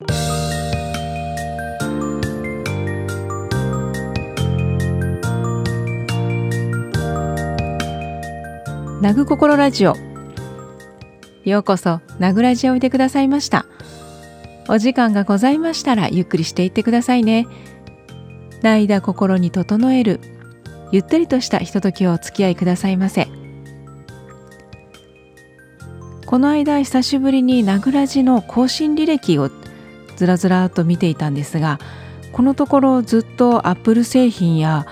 ナグ心ラジオ。ようこそナグラジオおいでくださいました。お時間がございましたらゆっくりしていってくださいね。間心に整えるゆったりとしたひとときをお付き合いくださいませ。この間久しぶりにナグラジの更新履歴をずらずらと見ていたんですがこのところずっとアップル製品や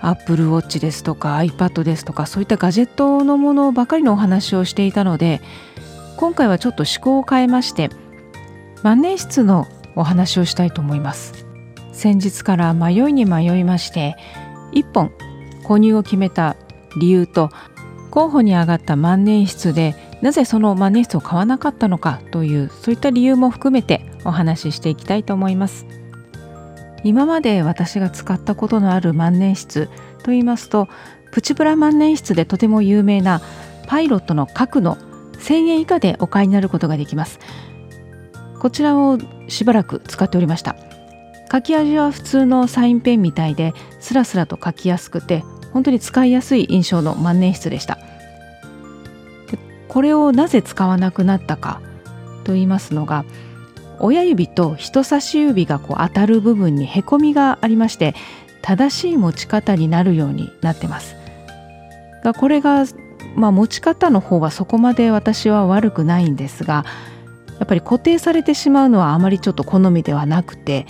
アップルウォッチですとか iPad ですとかそういったガジェットのものばかりのお話をしていたので今回はちょっと思考を変えまして万年筆のお話をしたいと思います。先日から迷いに迷いまして1本購入を決めた理由と候補に上がった万年筆でなぜその万年筆を買わなかったのかというそういった理由も含めてお話ししていきたいと思います。今まで私が使ったことのある万年筆と言いますとプチプラ万年筆でとても有名なパイロットの角の1000円以下でお買いになることができます。こちらをしばらく使っておりました。書き味は普通のサインペンみたいでスラスラと書きやすくて本当に使いやすい印象の万年筆でした。これをなぜ使わなくなったかと言いますのが親指と人差し指がこう当たる部分にへこみがありまして正しい持ち方になるようになってます。がこれが、まあ、持ち方の方はそこまで私は悪くないんですがやっぱり固定されてしまうのはあまりちょっと好みではなくて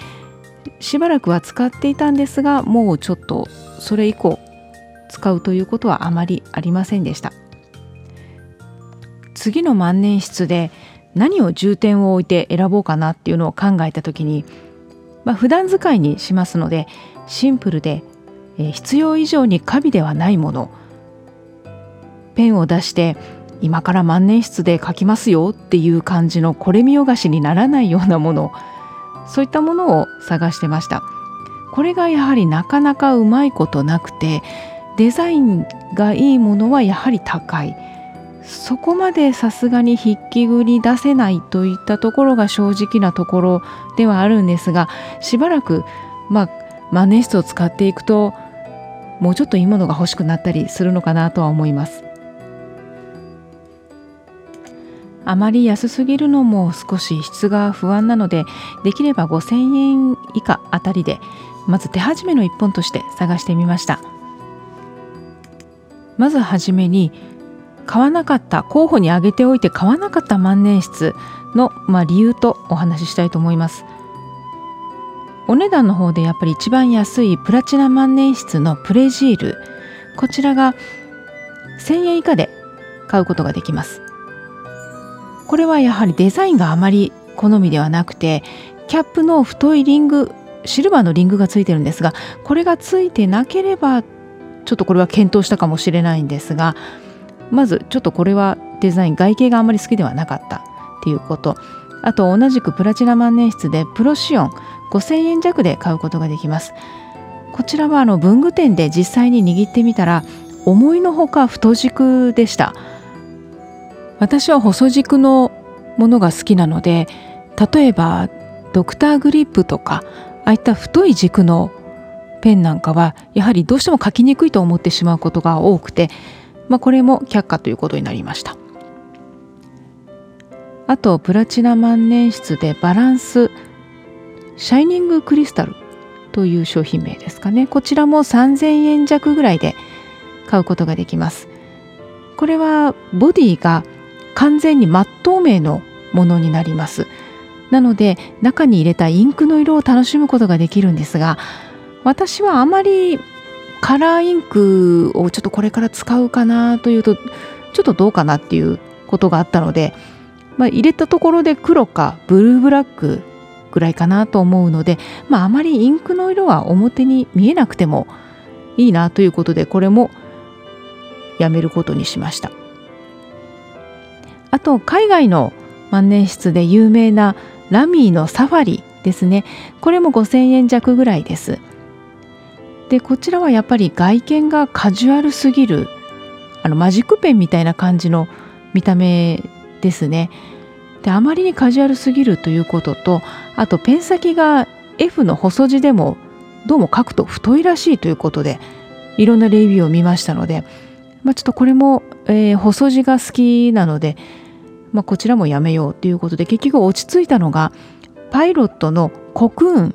しばらくは使っていたんですがもうちょっとそれ以降使うということはあまりありませんでした。次の万年筆で何を重点を置いて選ぼうかなっていうのを考えた時に、まあ、普段使いにしますのでシンプルで、え、必要以上に過敏ではないものペンを出して今から万年筆で書きますよっていう感じのこれ見よがしにならないようなものそういったものを探してました。これがやはりなかなかうまいことなくてデザインがいいものはやはり高い。そこまでさすがに筆記具に出せないといったところが正直なところではあるんですがしばらくまあ万年筆を使っていくともうちょっといいものが欲しくなったりするのかなとは思います。あまり安すぎるのも少し質が不安なのでできれば5000円以下あたりでまず手始めの一本として探してみました。まずはじめに買わなかった候補に挙げておいて買わなかった万年筆の、まあ、理由とお話ししたいと思います。お値段の方でやっぱり一番安いプラチナ万年筆のプレジールこちらが1000円以下で買うことができます。これはやはりデザインがあまり好みではなくてキャップの太いリングシルバーのリングがついてるんですがこれがついてなければちょっとこれは検討したかもしれないんですがまずちょっとこれはデザイン外形があまり好きではなかったっていうこと。あと同じくプラチナ万年筆でプロシオン5000円弱で買うことができます。こちらはあの文具店で実際に握ってみたら思いのほか太軸でした。私は細軸のものが好きなので例えばドクターグリップとかああいった太い軸のペンなんかはやはりどうしても書きにくいと思ってしまうことが多くてまあ、これも却下ということになりました。あとプラチナ万年筆でバランスシャイニングクリスタルという商品名ですかね。こちらも3000円弱ぐらいで買うことができます。これはボディが完全に真っ透明のものになります。なので中に入れたインクの色を楽しむことができるんですが私はあまりカラーインクをちょっとこれから使うかなというとちょっとどうかなっていうことがあったので、まあ、入れたところで黒かブルーブラックぐらいかなと思うので、まあ、あまりインクの色は表に見えなくてもいいなということでこれもやめることにしました。あと海外の万年筆で有名なラミーのサファリですね。これも5000円弱ぐらいです。でこちらはやっぱり外見がカジュアルすぎるあのマジックペンみたいな感じの見た目ですねであまりにカジュアルすぎるということとあとペン先が F の細字でもどうも書くと太いらしいということでいろんなレビューを見ましたので、まあ、ちょっとこれも、えー、細字が好きなので、まあ、こちらもやめようということで結局落ち着いたのがパイロットのコクーン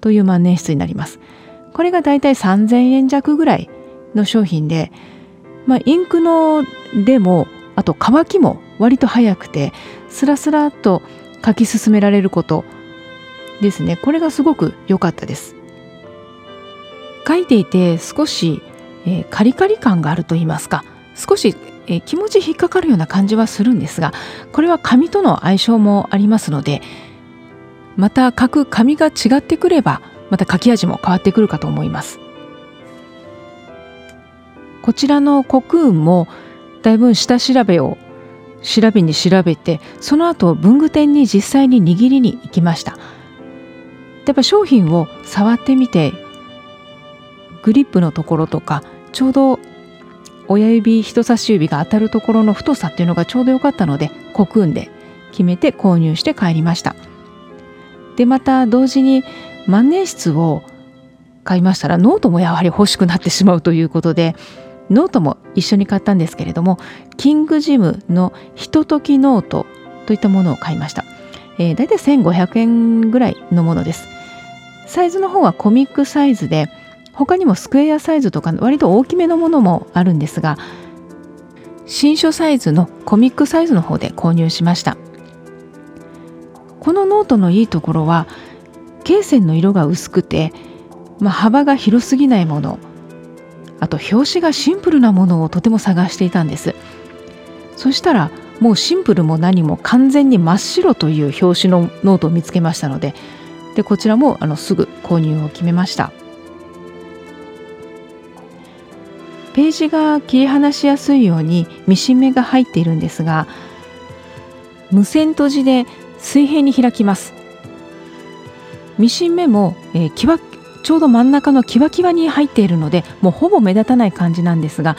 という万年筆になります。これがだいたい3000円弱ぐらいの商品で、まあ、インクのでもあと乾きも割と早くてスラスラっと書き進められることですね。これがすごく良かったです。書いていて少し、えー、カリカリ感があると言いますか少し、えー、気持ち引っかかるような感じはするんですがこれは紙との相性もありますのでまた書く紙が違ってくればまた書き味も変わってくるかと思います。こちらのコクーンもだいぶ下調べを調べに調べてその後文具店に実際に握りに行きました。やっぱ商品を触ってみてグリップのところとかちょうど親指人差し指が当たるところの太さっていうのがちょうど良かったのでコクーンで決めて購入して帰りました。でまた同時に万年筆を買いましたらノートもやはり欲しくなってしまうということでノートも一緒に買ったんですけれどもキングジムのひとときノートといったものを買いました、えー、だいたい1500円ぐらいのものです。サイズの方はコミックサイズで他にもスクエアサイズとか割と大きめのものもあるんですが新書サイズのコミックサイズの方で購入しました。このノートのいいところは罫線の色が薄くて、まあ、幅が広すぎないもの。あと表紙がシンプルなものをとても探していたんです。そしたらもうシンプルも何も完全に真っ白という表紙のノートを見つけましたのででこちらもあのすぐ購入を決めました。ページが切り離しやすいようにミシン目が入っているんですが無線綴じで水平に開きます。ミシン目も、えー、キワちょうど真ん中のキワキワに入っているのでもうほぼ目立たない感じなんですが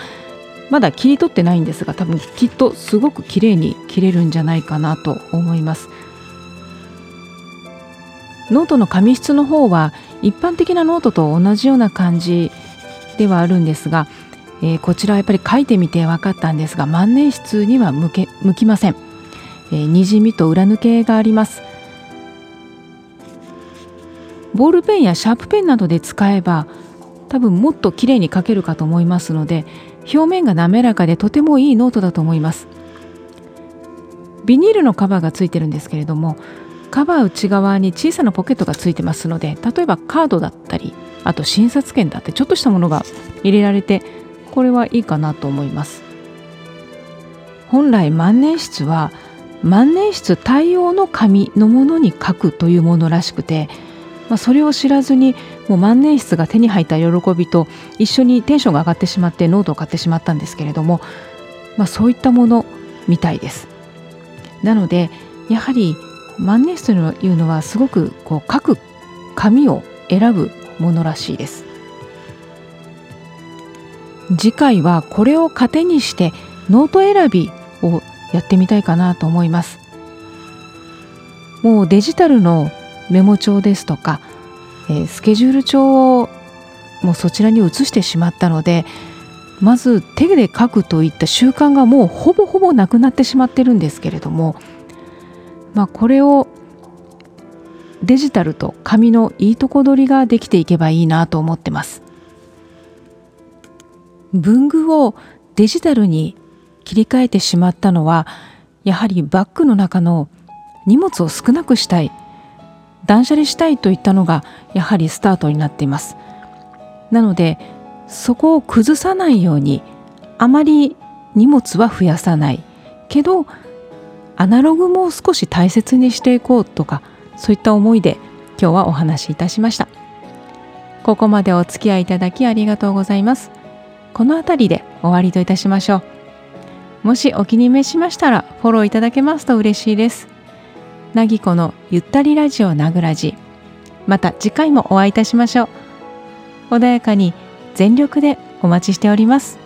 まだ切り取ってないんですが多分きっとすごく綺麗に切れるんじゃないかなと思います。ノートの紙質の方は一般的なノートと同じような感じではあるんですが、えー、こちらはやっぱり書いてみて分かったんですが万年筆には向け向きません、えー、にじみと裏抜けがあります。ボールペンやシャープペンなどで使えば多分もっと綺麗に書けるかと思いますので表面が滑らかでとてもいいノートだと思います。ビニールのカバーがついてるんですけれどもカバー内側に小さなポケットがついてますので例えばカードだったりあと診察券だってちょっとしたものが入れられてこれはいいかなと思います。本来万年筆は万年筆対応の紙のものに書くというものらしくてまあ、それを知らずにもう万年筆が手に入った喜びと一緒にテンションが上がってしまってノートを買ってしまったんですけれども、まあ、そういったものみたいです。なのでやはり万年筆というのはすごくこう書く紙を選ぶものらしいです。次回はこれを糧にしてノート選びをやってみたいかなと思います。もうデジタルのメモ帳ですとか、えー、スケジュール帳をもうそちらに移してしまったのでまず手で書くといった習慣がもうほぼほぼなくなってしまってるんですけれども、まあ、これをデジタルと紙のいいとこ取りができていけばいいなと思ってます。文具をデジタルに切り替えてしまったのはやはりバッグの中の荷物を少なくしたい断捨離したいといったのがやはりスタートになっています。なのでそこを崩さないようにあまり荷物は増やさない。けどアナログも少し大切にしていこうとかそういった思いで今日はお話しいたしました。ここまでお付き合いいただきありがとうございます。この辺りで終わりといたしましょう。もしお気に召しましたらフォローいただけますと嬉しいです。なぎこのゆったりラジオなぐらじ。また次回もお会いいたしましょう。穏やかに全力でお待ちしております。